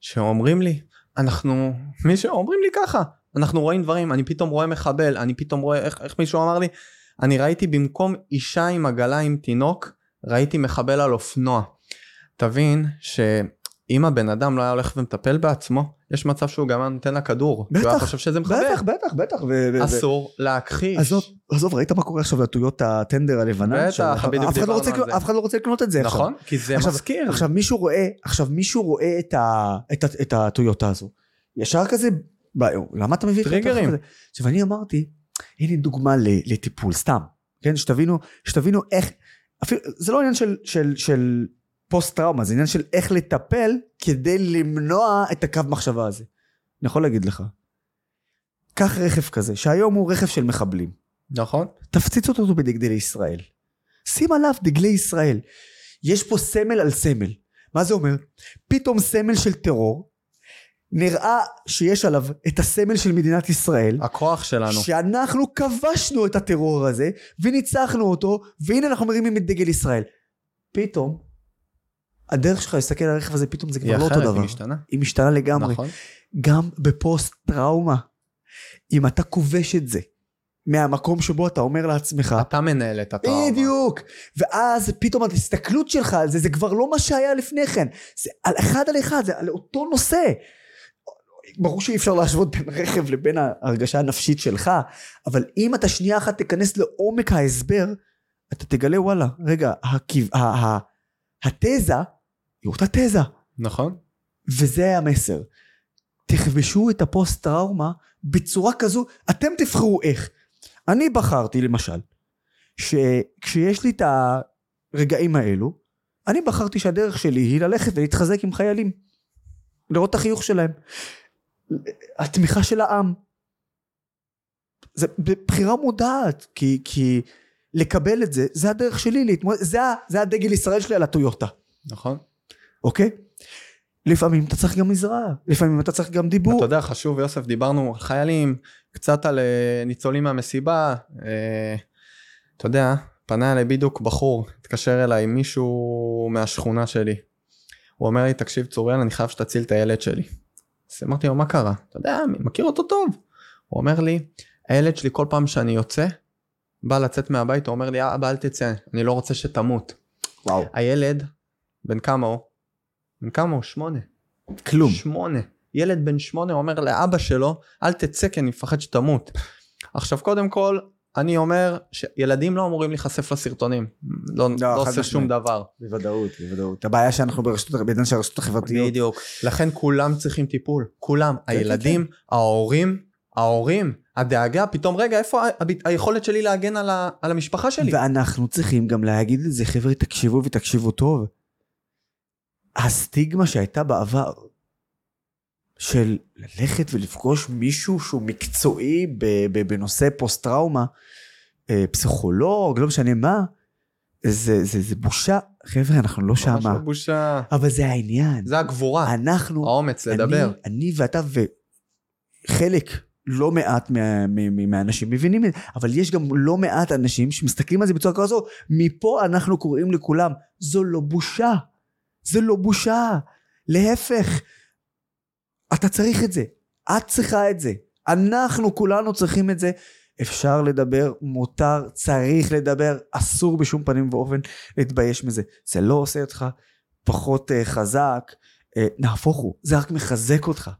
Speaker 2: שאומרים לי, אנחנו, מי שאומרים לי ככה, אנחנו רואים דברים, אני פתאום רואה מחבל, אני פתאום רואה, איך, איך מישהו אמר לי, אני ראיתי במקום אישה עם עגלה עם תינוק, ראיתי מחבל על אופנוע. תבין שאם הבן אדם לא היה הולך ומטפל בעצמו, יש מצב שהוא גם נותן לה כדור. כי הוא היה
Speaker 1: בטח,
Speaker 2: חושב שזה מחבל.
Speaker 1: בטח, בטח, בטח. ו- ו- ו-
Speaker 2: אסור להכחיש.
Speaker 1: עזוב, עזוב, ראית מה קורה עכשיו לטויוטה הטנדר הלבנה?
Speaker 2: בטח,
Speaker 1: עכשיו,
Speaker 2: בדיוק
Speaker 1: לא
Speaker 2: דיברנו על זה.
Speaker 1: אף אחד לא רוצה לקנות את זה עכשיו.
Speaker 2: נכון? כי זה
Speaker 1: עכשיו-
Speaker 2: מזכיר.
Speaker 1: עכשיו מישהו רואה, עכשיו מישהו רואה את, ה, את, ה, את הטויוטה הזו. ישר כזה, ב- למה אתה מביא את
Speaker 2: טריגרים.
Speaker 1: כזה? עכשיו אני אמרתי, הנה דוגמה לטיפול, סתם, כן? שתבינו, שתבינו איך, אפילו, זה לא עניין של, של, של פוסט טראומה, זה עניין של איך לטפל כדי למנוע את הקו מחשבה הזה. אני יכול להגיד לך, קח רכב כזה, שהיום הוא רכב של מחבלים.
Speaker 2: נכון?
Speaker 1: תפציץ אותו בדגלי ישראל. שים עליו דגלי ישראל. יש פה סמל על סמל. מה זה אומר? פתאום סמל של טרור, נראה שיש עליו את הסמל של מדינת ישראל,
Speaker 2: הכוח שלנו.
Speaker 1: שאנחנו כבשנו את הטרור הזה, וניצחנו אותו, והנה אנחנו מרימים את דגל ישראל. פתאום, הדרך שלך להסתכל על הרכב הזה, פתאום זה כבר לא אותו דבר.
Speaker 2: היא משתנה.
Speaker 1: היא משתנה לגמרי.
Speaker 2: נכון?
Speaker 1: גם בפוסט טראומה. אם אתה כובש את זה, מהמקום שבו אתה אומר לעצמך,
Speaker 2: אתה מנהל את הטראומה.
Speaker 1: בדיוק. ואז פתאום ההסתכלות שלך על זה, זה כבר לא מה שהיה לפני כן. זה על אחד על אחד, זה על אותו נושא. ברור שאי אפשר להשוות בין רכב לבין ההרגשה הנפשית שלך, אבל אם אתה שנייה אחת תיכנס לעומק ההסבר, אתה תגלה וואלה, רגע, הכיו- התזה היא אותה תזה.
Speaker 2: נכון?
Speaker 1: וזה המסר. תכבשו את הפוסט טראומה בצורה כזו, אתם תבחרו איך. אני בחרתי למשל, שכשיש לי את הרגעים האלו, אני בחרתי שהדרך שלי היא ללכת ולהתחזק עם חיילים. לראות את החיוך שלהם. התמיכה של העם. זה בחירה מודעת, כי, כי לקבל את זה, זה הדרך שלי להתמודד, זה, זה הדגל ישראל שלי על הטויוטה.
Speaker 2: נכון.
Speaker 1: אוקיי? לפעמים אתה צריך גם עזרה, לפעמים אתה צריך גם דיבור.
Speaker 2: אתה יודע, חשוב, יוסף, דיברנו על חיילים, קצת על אה, ניצולים מהמסיבה. אה, אתה יודע, פנה אליי בדיוק בחור, התקשר אליי מישהו מהשכונה שלי. הוא אומר לי, תקשיב צוריאל, אני חייב שתציל את הילד שלי. אז אמרתי לו, מה קרה? אתה יודע, אני מכיר אותו טוב. הוא אומר לי, הילד שלי כל פעם שאני יוצא, בא לצאת מהבית, הוא אומר לי, אבא אל תצא, אני לא רוצה שתמות.
Speaker 1: וואו.
Speaker 2: הילד, בן כמה הוא? בן כמה הוא? שמונה.
Speaker 1: כלום.
Speaker 2: שמונה. ילד בן שמונה אומר לאבא שלו, אל תצא כי אני מפחד שתמות. עכשיו קודם כל, אני אומר שילדים לא אמורים להיחשף לסרטונים. לא, לא,
Speaker 1: חד
Speaker 2: עושה. שום דבר.
Speaker 1: בוודאות, בוודאות. הבעיה שאנחנו ברשתות, בעידן של הרשתות החברתיות.
Speaker 2: בדיוק. לכן כולם צריכים טיפול. כולם.
Speaker 1: כן,
Speaker 2: הילדים, ההורים, ההורים, הדאגה, פתאום רגע, איפה היכולת שלי להגן על, ה, על המשפחה שלי?
Speaker 1: ואנחנו צריכים גם להגיד את זה, חבר'ה, תקשיבו ותקשיבו טוב. הסטיגמה שהייתה בעבר, של ללכת ולפגוש מישהו שהוא מקצועי בנושא פוסט טראומה, אה, פסיכולוג, לא משנה מה, זה, זה, זה בושה. חבר'ה, אנחנו לא
Speaker 2: ממש
Speaker 1: שמה.
Speaker 2: לא בושה.
Speaker 1: אבל זה העניין.
Speaker 2: זה הגבורה,
Speaker 1: אנחנו,
Speaker 2: האומץ לדבר.
Speaker 1: אני, אני ואתה וחלק לא מעט מה, מה, מה, מהאנשים מבינים את זה, אבל יש גם לא מעט אנשים שמסתכלים על זה בצורה כזו, מפה אנחנו קוראים לכולם, זו לא בושה. זה לא בושה. להפך, אתה צריך את זה. את צריכה את זה. אנחנו כולנו צריכים את זה. אפשר לדבר, מותר, צריך לדבר, אסור בשום פנים ואופן להתבייש מזה. זה לא עושה אותך פחות uh, חזק, uh, נהפוך הוא, זה רק מחזק אותך.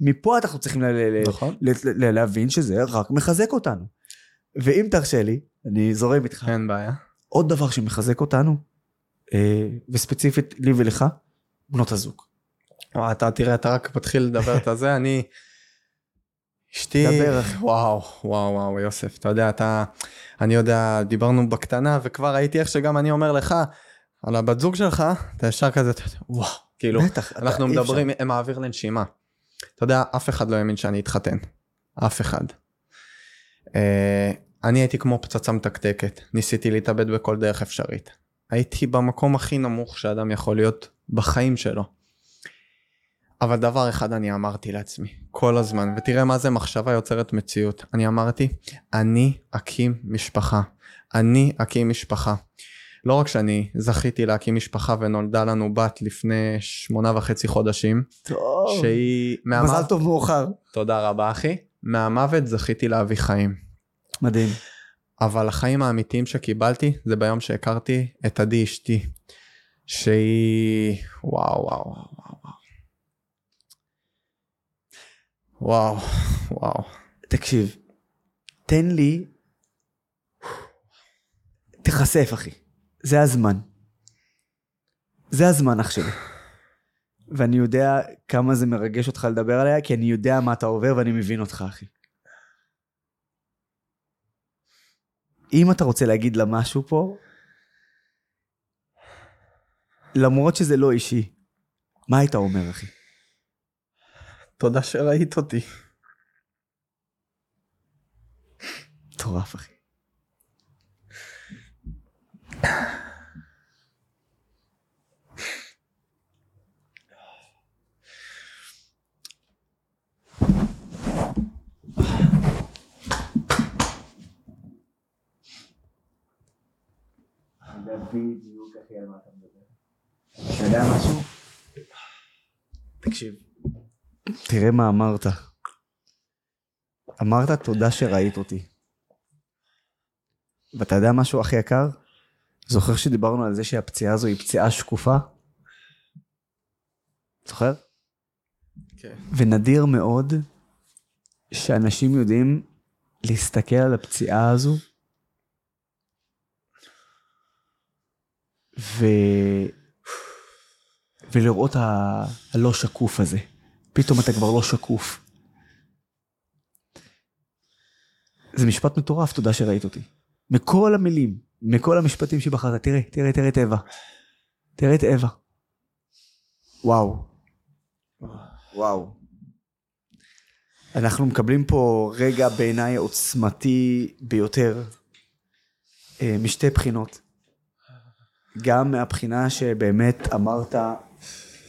Speaker 1: מפה אנחנו צריכים
Speaker 2: נכון.
Speaker 1: להבין שזה רק מחזק אותנו. ואם תרשה לי, אני זורם איתך.
Speaker 2: אין בעיה.
Speaker 1: עוד דבר שמחזק אותנו, וספציפית לי ולך, בנות הזוג.
Speaker 2: אתה תראה, אתה רק מתחיל לדבר את הזה, אני... אשתי...
Speaker 1: דבר.
Speaker 2: וואו, וואו, וואו, יוסף, אתה יודע, אתה... אני יודע, דיברנו בקטנה, וכבר ראיתי איך שגם אני אומר לך, על הבת זוג שלך, אתה ישר כזה, אתה וואו, כאילו,
Speaker 1: בטח, אתה-
Speaker 2: אנחנו
Speaker 1: אפשר.
Speaker 2: מדברים, הם האוויר לנשימה. אתה יודע, אף אחד לא האמין שאני אתחתן. אף אחד. אה, אני הייתי כמו פצצה מתקתקת, ניסיתי להתאבד בכל דרך אפשרית. הייתי במקום הכי נמוך שאדם יכול להיות בחיים שלו. אבל דבר אחד אני אמרתי לעצמי, כל הזמן, ותראה מה זה מחשבה יוצרת מציאות. אני אמרתי, אני אקים משפחה. אני אקים משפחה. לא רק שאני זכיתי להקים משפחה ונולדה לנו בת לפני שמונה וחצי חודשים,
Speaker 1: טוב.
Speaker 2: שהיא...
Speaker 1: מזל
Speaker 2: מהמוות-
Speaker 1: טוב מאוחר.
Speaker 2: תודה רבה אחי. מהמוות זכיתי להביא חיים.
Speaker 1: מדהים.
Speaker 2: אבל החיים האמיתיים שקיבלתי זה ביום שהכרתי את עדי אשתי. שהיא... וואו וואו וואו וואו. וואו.
Speaker 1: תקשיב, תן לי, תיחשף אחי, זה הזמן. זה הזמן אח שלי. ואני יודע כמה זה מרגש אותך לדבר עליה, כי אני יודע מה אתה עובר ואני מבין אותך אחי. אם אתה רוצה להגיד לה משהו פה, למרות שזה לא אישי, מה היית אומר אחי?
Speaker 2: תודה שראית אותי.
Speaker 1: מטורף אחי. אתה יודע משהו? תקשיב. תראה מה אמרת. אמרת תודה שראית אותי. ואתה יודע משהו הכי יקר? זוכר שדיברנו על זה שהפציעה הזו היא פציעה שקופה? זוכר?
Speaker 2: כן.
Speaker 1: ונדיר מאוד שאנשים יודעים להסתכל על הפציעה הזו ו... ולראות ה... הלא שקוף הזה. פתאום אתה כבר לא שקוף. זה משפט מטורף, תודה שראית אותי. מכל המילים, מכל המשפטים שבחרת, תראה, תראה, תראה את אווה. תראה את אווה. וואו. וואו. אנחנו מקבלים פה רגע בעיניי עוצמתי ביותר, אה, משתי בחינות. גם מהבחינה שבאמת אמרת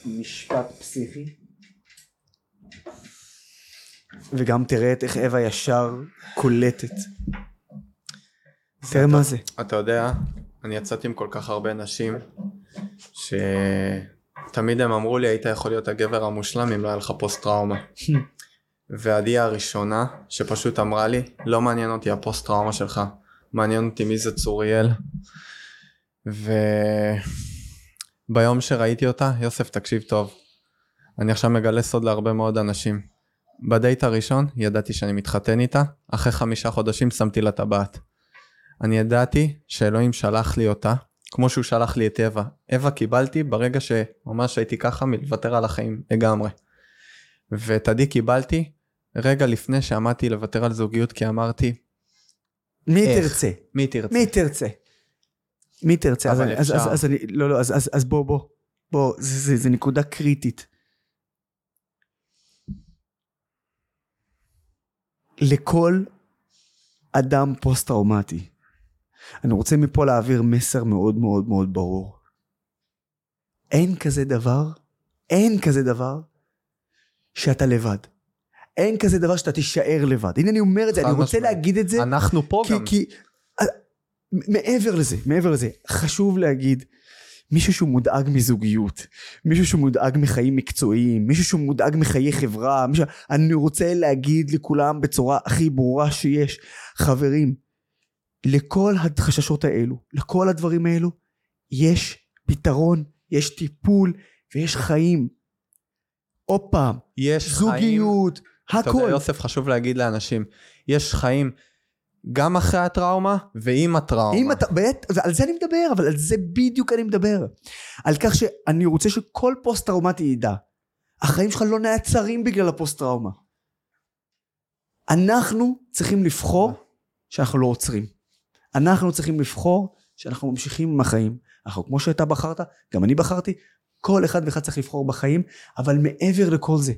Speaker 1: משפט פסיכי, וגם תראה איך אווה ישר קולטת. תראה מה זה.
Speaker 2: אתה יודע, אני יצאתי עם כל כך הרבה נשים, שתמיד הם אמרו לי היית יכול להיות הגבר המושלם אם לא היה לך פוסט טראומה. ועדי הראשונה שפשוט אמרה לי לא מעניין אותי הפוסט טראומה שלך, מעניין אותי מי זה צוריאל. וביום שראיתי אותה, יוסף תקשיב טוב, אני עכשיו מגלה סוד להרבה מאוד אנשים. בדייט הראשון ידעתי שאני מתחתן איתה, אחרי חמישה חודשים שמתי לה טבעת. אני ידעתי שאלוהים שלח לי אותה, כמו שהוא שלח לי את אווה. אווה קיבלתי ברגע שממש הייתי ככה מלוותר על החיים לגמרי. ואת עדי קיבלתי רגע לפני שעמדתי לוותר על זוגיות כי אמרתי,
Speaker 1: מי
Speaker 2: איך?
Speaker 1: תרצה?
Speaker 2: מי תרצה?
Speaker 1: מי תרצה? מי תרצה? אז
Speaker 2: אבל
Speaker 1: אז-
Speaker 2: אפשר.
Speaker 1: אז- אז אני, לא, לא, אז- אז אז בוא, בוא. בוא, זה- זה זה נקודה קריטית. לכל אדם פוסט-טראומטי, אני רוצה מפה להעביר מסר מאוד מאוד מאוד ברור. אין כזה דבר, אין כזה דבר שאתה לבד. אין כזה דבר שאתה תישאר לבד. הנה אני אומר את זה, אני רוצה
Speaker 2: משמעית.
Speaker 1: להגיד את זה.
Speaker 2: אנחנו פה
Speaker 1: כי,
Speaker 2: גם.
Speaker 1: כי מעבר לזה, מעבר לזה, חשוב להגיד, מישהו שהוא מודאג מזוגיות, מישהו שהוא מודאג מחיים מקצועיים, מישהו שהוא מודאג מחיי חברה, מישהו... אני רוצה להגיד לכולם בצורה הכי ברורה שיש, חברים, לכל החששות האלו, לכל הדברים האלו, יש פתרון, יש טיפול ויש חיים. עוד פעם,
Speaker 2: יש
Speaker 1: זוגיות,
Speaker 2: חיים, אתה יודע
Speaker 1: הכל.
Speaker 2: יוסף חשוב להגיד לאנשים, יש חיים גם אחרי הטראומה ועם הטראומה.
Speaker 1: אם אתה, בעת, על זה אני מדבר, אבל על זה בדיוק אני מדבר. על כך שאני רוצה שכל פוסט טראומטי ידע. החיים שלך לא נעצרים בגלל הפוסט טראומה. אנחנו צריכים לבחור שאנחנו לא עוצרים. אנחנו צריכים לבחור שאנחנו ממשיכים עם החיים. אנחנו, כמו שאתה בחרת, גם אני בחרתי, כל אחד ואחד צריך לבחור בחיים, אבל מעבר לכל זה,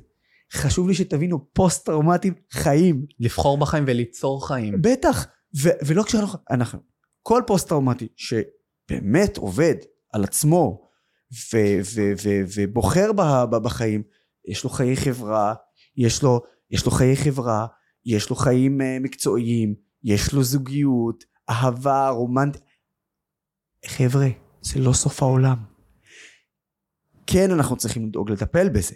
Speaker 1: חשוב לי שתבינו, פוסט טראומטיים חיים.
Speaker 2: לבחור בחיים וליצור חיים.
Speaker 1: בטח, ו- ולא כשאנחנו, אנחנו, כל פוסט טראומטי שבאמת עובד על עצמו ו- ו- ו- ובוחר ב- בחיים, יש לו חיי חברה, יש לו, יש לו חיי חברה, יש לו חיים uh, מקצועיים, יש לו זוגיות, אהבה, רומנטית. חבר'ה, זה לא סוף העולם. כן, אנחנו צריכים לדאוג לטפל בזה.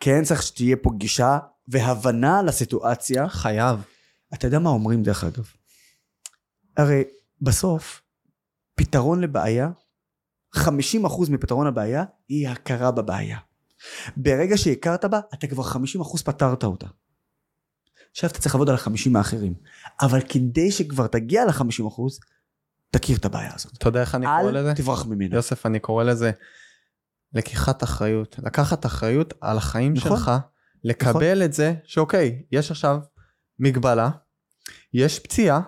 Speaker 1: כן, צריך שתהיה פה גישה והבנה לסיטואציה.
Speaker 2: חייב.
Speaker 1: אתה יודע מה אומרים דרך אגב? הרי בסוף, פתרון לבעיה, 50% מפתרון הבעיה היא הכרה בבעיה. ברגע שהכרת בה, אתה כבר 50% פתרת אותה. עכשיו אתה צריך לעבוד על ה-50 האחרים. אבל כדי שכבר תגיע ל-50%, תכיר את הבעיה הזאת.
Speaker 2: אתה יודע איך אני קורא לזה?
Speaker 1: אל תברח ממנה.
Speaker 2: יוסף, אני קורא לזה לקיחת אחריות. לקחת אחריות על החיים
Speaker 1: נכון.
Speaker 2: שלך, לקבל את זה שאוקיי, יש עכשיו מגבלה, יש פציעה,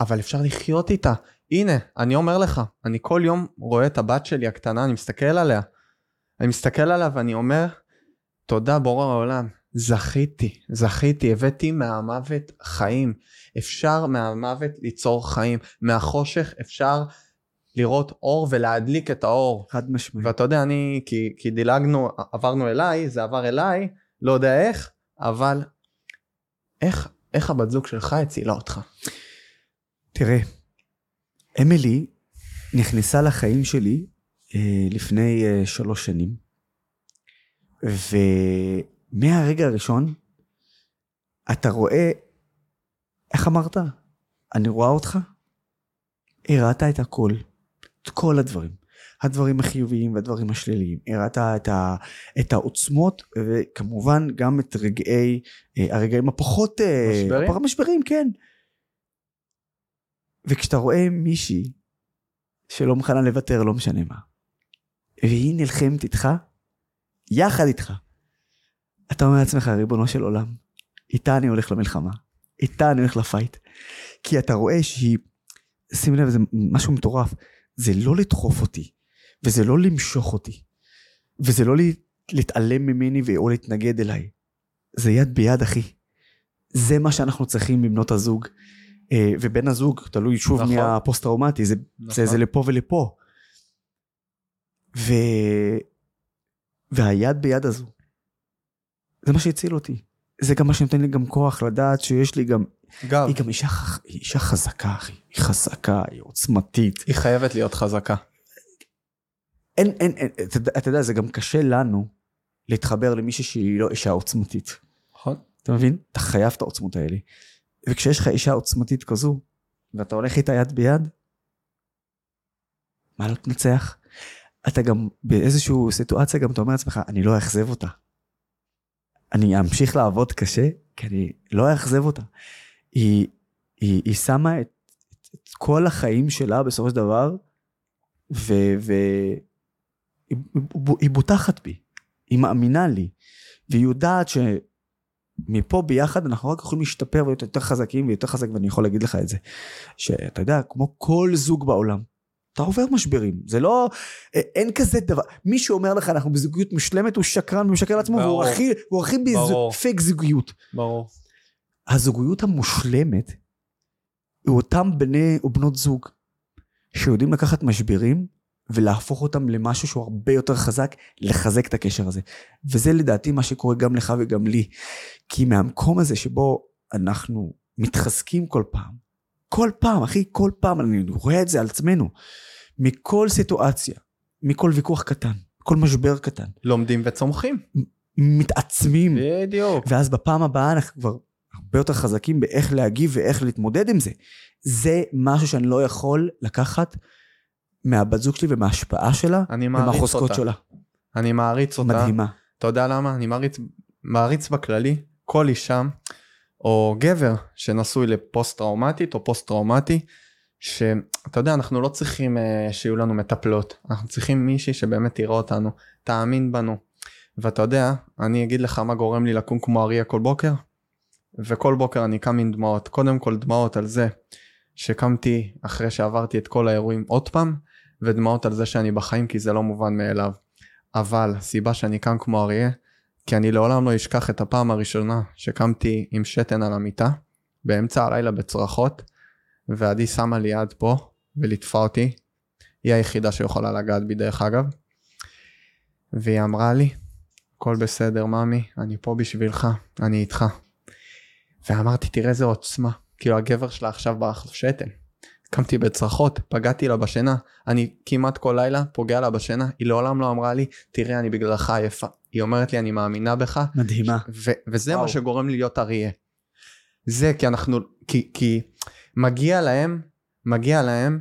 Speaker 2: אבל אפשר לחיות איתה. הנה, אני אומר לך, אני כל יום רואה את הבת שלי הקטנה, אני מסתכל עליה. אני מסתכל עליה ואני אומר, תודה בורא העולם, זכיתי, זכיתי, הבאתי מהמוות חיים. אפשר מהמוות ליצור חיים. מהחושך אפשר לראות אור ולהדליק את האור.
Speaker 1: חד משמעית.
Speaker 2: ואתה יודע, אני, כי, כי דילגנו, עברנו אליי, זה עבר אליי, לא יודע איך, אבל איך, איך הבת זוג שלך הצילה אותך?
Speaker 1: תראה, אמילי נכנסה לחיים שלי אה, לפני אה, שלוש שנים, ומהרגע הראשון אתה רואה, איך אמרת? אני רואה אותך? הראית את הכל, את כל הדברים. הדברים החיוביים והדברים השליליים. הראית את, ה, את העוצמות, וכמובן גם את רגעי, אה, הרגעים הפחות... אה,
Speaker 2: משברים?
Speaker 1: הפחות משברים, כן. וכשאתה רואה מישהי שלא מוכנה לוותר, לא משנה מה, והיא נלחמת איתך, יחד איתך, אתה אומר לעצמך, ריבונו של עולם, איתה אני הולך למלחמה, איתה אני הולך לפייט. כי אתה רואה שהיא, שים לב, זה משהו מטורף, זה לא לדחוף אותי, וזה לא למשוך אותי, וזה לא לה- להתעלם ממני או להתנגד אליי. זה יד ביד, אחי. זה מה שאנחנו צריכים מבנות הזוג. אה, ובן הזוג, תלוי שוב
Speaker 2: נכון.
Speaker 1: מי הפוסט טראומטי, זה, זה, זה לפה ולפה. ו... והיד ביד הזו, זה מה שהציל אותי. זה גם מה שנותן לי גם כוח לדעת שיש לי גם,
Speaker 2: גב,
Speaker 1: היא גם אישה, היא אישה חזקה, אחי. היא חזקה, היא עוצמתית.
Speaker 2: היא חייבת להיות חזקה.
Speaker 1: אין, אין, אין, אתה, אתה יודע, זה גם קשה לנו להתחבר למישהי שהיא לא אישה עוצמתית.
Speaker 2: נכון?
Speaker 1: אתה מבין? אתה חייב את העוצמות האלה. וכשיש לך אישה עוצמתית כזו, ואתה הולך איתה יד ביד, מה לא תנצח? אתה גם באיזושהי סיטואציה גם אתה אומר לעצמך, אני לא אאכזב אותה. אני אמשיך לעבוד קשה, כי אני לא אאכזב אותה. היא, היא, היא שמה את, את כל החיים שלה בסופו של דבר, והיא בוטחת בי, היא מאמינה לי, והיא יודעת ש... מפה ביחד אנחנו רק יכולים להשתפר ולהיות יותר חזקים ויותר חזק ואני יכול להגיד לך את זה. שאתה יודע, כמו כל זוג בעולם, אתה עובר משברים, זה לא, אה, אין כזה דבר, מי שאומר לך אנחנו בזוגיות מושלמת הוא שקרן ומשקר לעצמו והוא. הכי, הוא הכי
Speaker 2: ברור.
Speaker 1: פייק זוגיות.
Speaker 2: ברור.
Speaker 1: הזוגיות המושלמת היא אותם בני או בנות זוג שיודעים לקחת משברים ולהפוך אותם למשהו שהוא הרבה יותר חזק, לחזק את הקשר הזה. וזה לדעתי מה שקורה גם לך וגם לי. כי מהמקום הזה שבו אנחנו מתחזקים כל פעם, כל פעם, אחי, כל פעם, אני רואה את זה על עצמנו, מכל סיטואציה, מכל ויכוח קטן, כל משבר קטן.
Speaker 2: לומדים וצומחים.
Speaker 1: מתעצמים.
Speaker 2: בדיוק.
Speaker 1: ואז בפעם הבאה אנחנו כבר הרבה יותר חזקים באיך להגיב ואיך להתמודד עם זה. זה משהו שאני לא יכול לקחת מהבת זוג שלי ומההשפעה שלה ומהחוזקות. שלה.
Speaker 2: אני מעריץ אותה.
Speaker 1: מדהימה.
Speaker 2: אתה יודע למה? אני מעריץ, מעריץ בכללי כל אישה או גבר שנשוי לפוסט טראומטית או פוסט טראומטי, שאתה יודע, אנחנו לא צריכים uh, שיהיו לנו מטפלות, אנחנו צריכים מישהי שבאמת תראה אותנו, תאמין בנו. ואתה יודע, אני אגיד לך מה גורם לי לקום כמו אריה כל בוקר, וכל בוקר אני קם עם דמעות. קודם כל דמעות על זה שקמתי אחרי שעברתי את כל האירועים עוד פעם, ודמעות על זה שאני בחיים כי זה לא מובן מאליו. אבל סיבה שאני קם כמו אריה, כי אני לעולם לא אשכח את הפעם הראשונה שקמתי עם שתן על המיטה, באמצע הלילה בצרחות, ועדי שמה לי יד פה וליטפה אותי. היא היחידה שיכולה לגעת בי דרך אגב. והיא אמרה לי, הכל בסדר ממי, אני פה בשבילך, אני איתך. ואמרתי, תראה איזה עוצמה, כאילו הגבר שלה עכשיו ברח לו שתן. קמתי בצרחות, פגעתי לה בשינה, אני כמעט כל לילה פוגע לה בשינה, היא לעולם לא אמרה לי, תראה אני בגללך עייפה. היא אומרת לי, אני מאמינה בך,
Speaker 1: מדהימה.
Speaker 2: ו- וזה
Speaker 1: וואו.
Speaker 2: מה שגורם לי להיות אריה. זה כי אנחנו, כי, כי מגיע להם, מגיע להם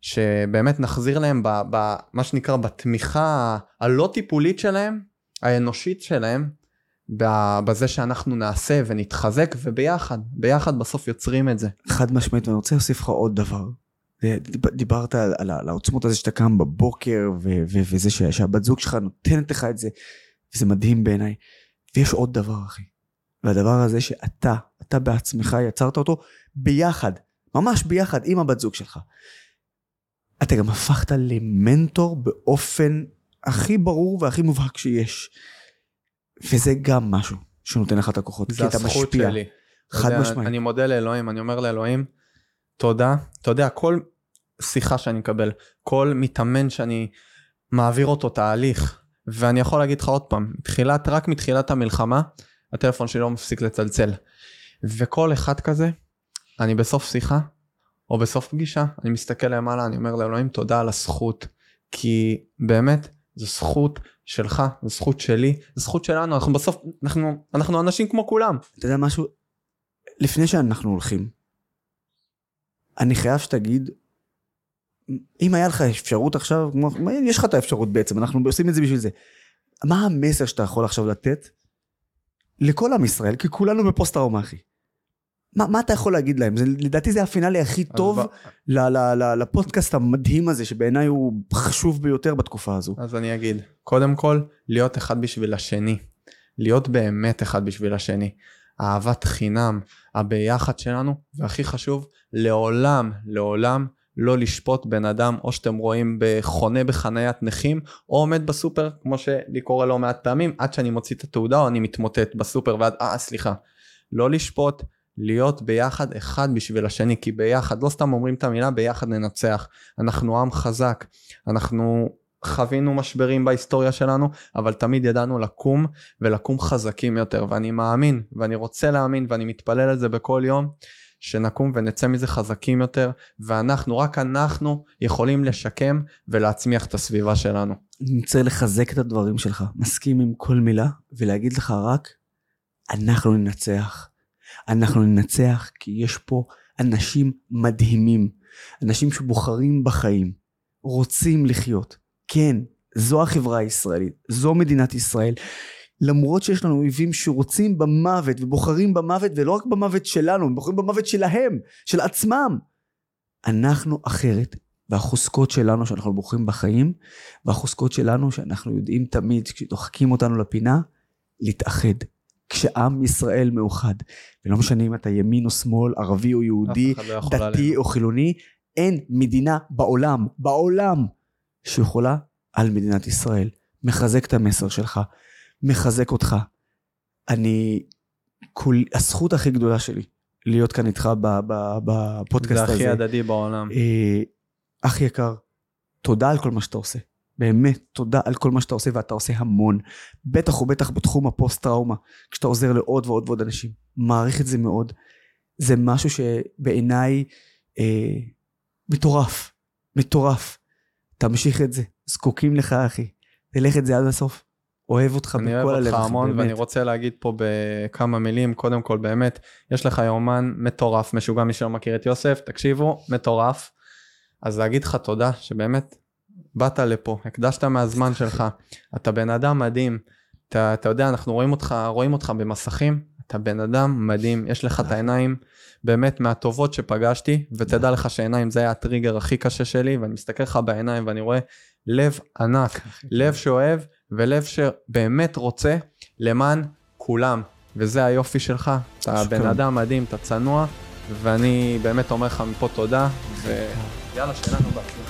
Speaker 2: שבאמת נחזיר להם במה שנקרא בתמיכה הלא טיפולית שלהם, האנושית שלהם, בזה שאנחנו נעשה ונתחזק וביחד, ביחד בסוף יוצרים את זה.
Speaker 1: חד משמעית, ואני רוצה להוסיף לך עוד דבר. דיב- דיברת על, על, על העוצמות הזה שאתה קם בבוקר, ו- ו- וזה ש- שהבת זוג שלך נותנת לך את זה, וזה מדהים בעיניי. ויש עוד דבר, אחי. והדבר הזה שאתה, אתה בעצמך יצרת אותו ביחד, ממש ביחד עם הבת זוג שלך. אתה גם הפכת למנטור באופן הכי ברור והכי מובהק שיש. וזה גם משהו שנותן לך את הכוחות,
Speaker 2: זה
Speaker 1: כי אתה
Speaker 2: הזכות
Speaker 1: משפיע.
Speaker 2: שלי.
Speaker 1: חד
Speaker 2: אתה יודע,
Speaker 1: משמעית.
Speaker 2: אני מודה לאלוהים, אני אומר לאלוהים, תודה. אתה יודע, כל שיחה שאני מקבל, כל מתאמן שאני מעביר אותו תהליך, ואני יכול להגיד לך עוד פעם, מתחילת, רק מתחילת המלחמה, הטלפון שלי לא מפסיק לצלצל. וכל אחד כזה, אני בסוף שיחה, או בסוף פגישה, אני מסתכל למעלה, אני אומר לאלוהים תודה על הזכות, כי באמת, זו זכות שלך, זו זכות שלי, זו זכות שלנו, אנחנו בסוף, אנחנו, אנחנו אנשים כמו כולם.
Speaker 1: אתה יודע משהו? לפני שאנחנו הולכים, אני חייב שתגיד, אם היה לך אפשרות עכשיו, יש לך את האפשרות בעצם, אנחנו עושים את זה בשביל זה. מה המסר שאתה יכול עכשיו לתת לכל עם ישראל, כי כולנו בפוסט טראומה אחי. מה, מה אתה יכול להגיד להם? זה, לדעתי זה הפינאלי הכי טוב
Speaker 2: ב-
Speaker 1: ל, ל, ל, לפודקאסט המדהים הזה, שבעיניי הוא חשוב ביותר בתקופה הזו.
Speaker 2: אז אני אגיד, קודם כל, להיות אחד בשביל השני. להיות באמת אחד בשביל השני. אהבת חינם, הביחד שלנו, והכי חשוב, לעולם, לעולם, לא לשפוט בן אדם, או שאתם רואים בחונה בחניית נכים, או עומד בסופר, כמו שלי קורה לא מעט פעמים, עד שאני מוציא את התעודה, או אני מתמוטט בסופר, ועד, אה, סליחה. לא לשפוט, להיות ביחד אחד בשביל השני, כי ביחד, לא סתם אומרים את המילה, ביחד ננצח. אנחנו עם חזק, אנחנו חווינו משברים בהיסטוריה שלנו, אבל תמיד ידענו לקום ולקום חזקים יותר, ואני מאמין, ואני רוצה להאמין, ואני מתפלל על זה בכל יום, שנקום ונצא מזה חזקים יותר, ואנחנו, רק אנחנו, יכולים לשקם ולהצמיח את הסביבה שלנו.
Speaker 1: אני רוצה לחזק את הדברים שלך, מסכים עם כל מילה, ולהגיד לך רק, אנחנו ננצח. אנחנו ננצח כי יש פה אנשים מדהימים, אנשים שבוחרים בחיים, רוצים לחיות. כן, זו החברה הישראלית, זו מדינת ישראל. למרות שיש לנו אויבים שרוצים במוות ובוחרים במוות, ולא רק במוות שלנו, הם בוחרים במוות שלהם, של עצמם. אנחנו אחרת, והחוזקות שלנו שאנחנו בוחרים בחיים, והחוזקות שלנו שאנחנו יודעים תמיד, כשדוחקים אותנו לפינה, להתאחד. כשעם ישראל מאוחד, ולא משנה אם אתה ימין או שמאל, ערבי או יהודי,
Speaker 2: לא
Speaker 1: דתי
Speaker 2: עלינו.
Speaker 1: או חילוני, אין מדינה בעולם, בעולם, שיכולה על מדינת ישראל. מחזק את המסר שלך, מחזק אותך. אני, כול, הזכות הכי גדולה שלי, להיות כאן איתך בפודקאסט
Speaker 2: זה
Speaker 1: הזה.
Speaker 2: הכי הדדי בעולם.
Speaker 1: אה, אח יקר, תודה על כל מה שאתה עושה. באמת, תודה על כל מה שאתה עושה, ואתה עושה המון. בטח ובטח בתחום הפוסט-טראומה, כשאתה עוזר לעוד ועוד ועוד אנשים. מעריך את זה מאוד. זה משהו שבעיניי אה, מטורף. מטורף. תמשיך את זה. זקוקים לך אחי. תלך את זה עד הסוף. אוהב אותך
Speaker 2: אני
Speaker 1: בכל
Speaker 2: אוהב
Speaker 1: הלב.
Speaker 2: אותך
Speaker 1: אחי,
Speaker 2: המון
Speaker 1: באמת.
Speaker 2: ואני רוצה להגיד פה בכמה מילים קודם כל באמת יש לך יומן מטורף משוגע מי שלא מכיר את יוסף תקשיבו מטורף אז להגיד לך תודה שבאמת באת לפה הקדשת מהזמן שלך. אתה בן אדם מדהים. אתה, אתה יודע אנחנו רואים אותך רואים אותך במסכים. אתה בן אדם מדהים. יש לך את העיניים באמת מהטובות שפגשתי ותדע לך שעיניים זה היה הטריגר הכי קשה שלי ואני מסתכל לך בעיניים ואני רואה לב ענק לב שאוהב ולב שבאמת רוצה למען כולם. וזה היופי שלך. אתה. בן אדם מדהים אתה צנוע ואני באמת אומר לך מפה תודה ויאללה שיהיה לנו בהצלחה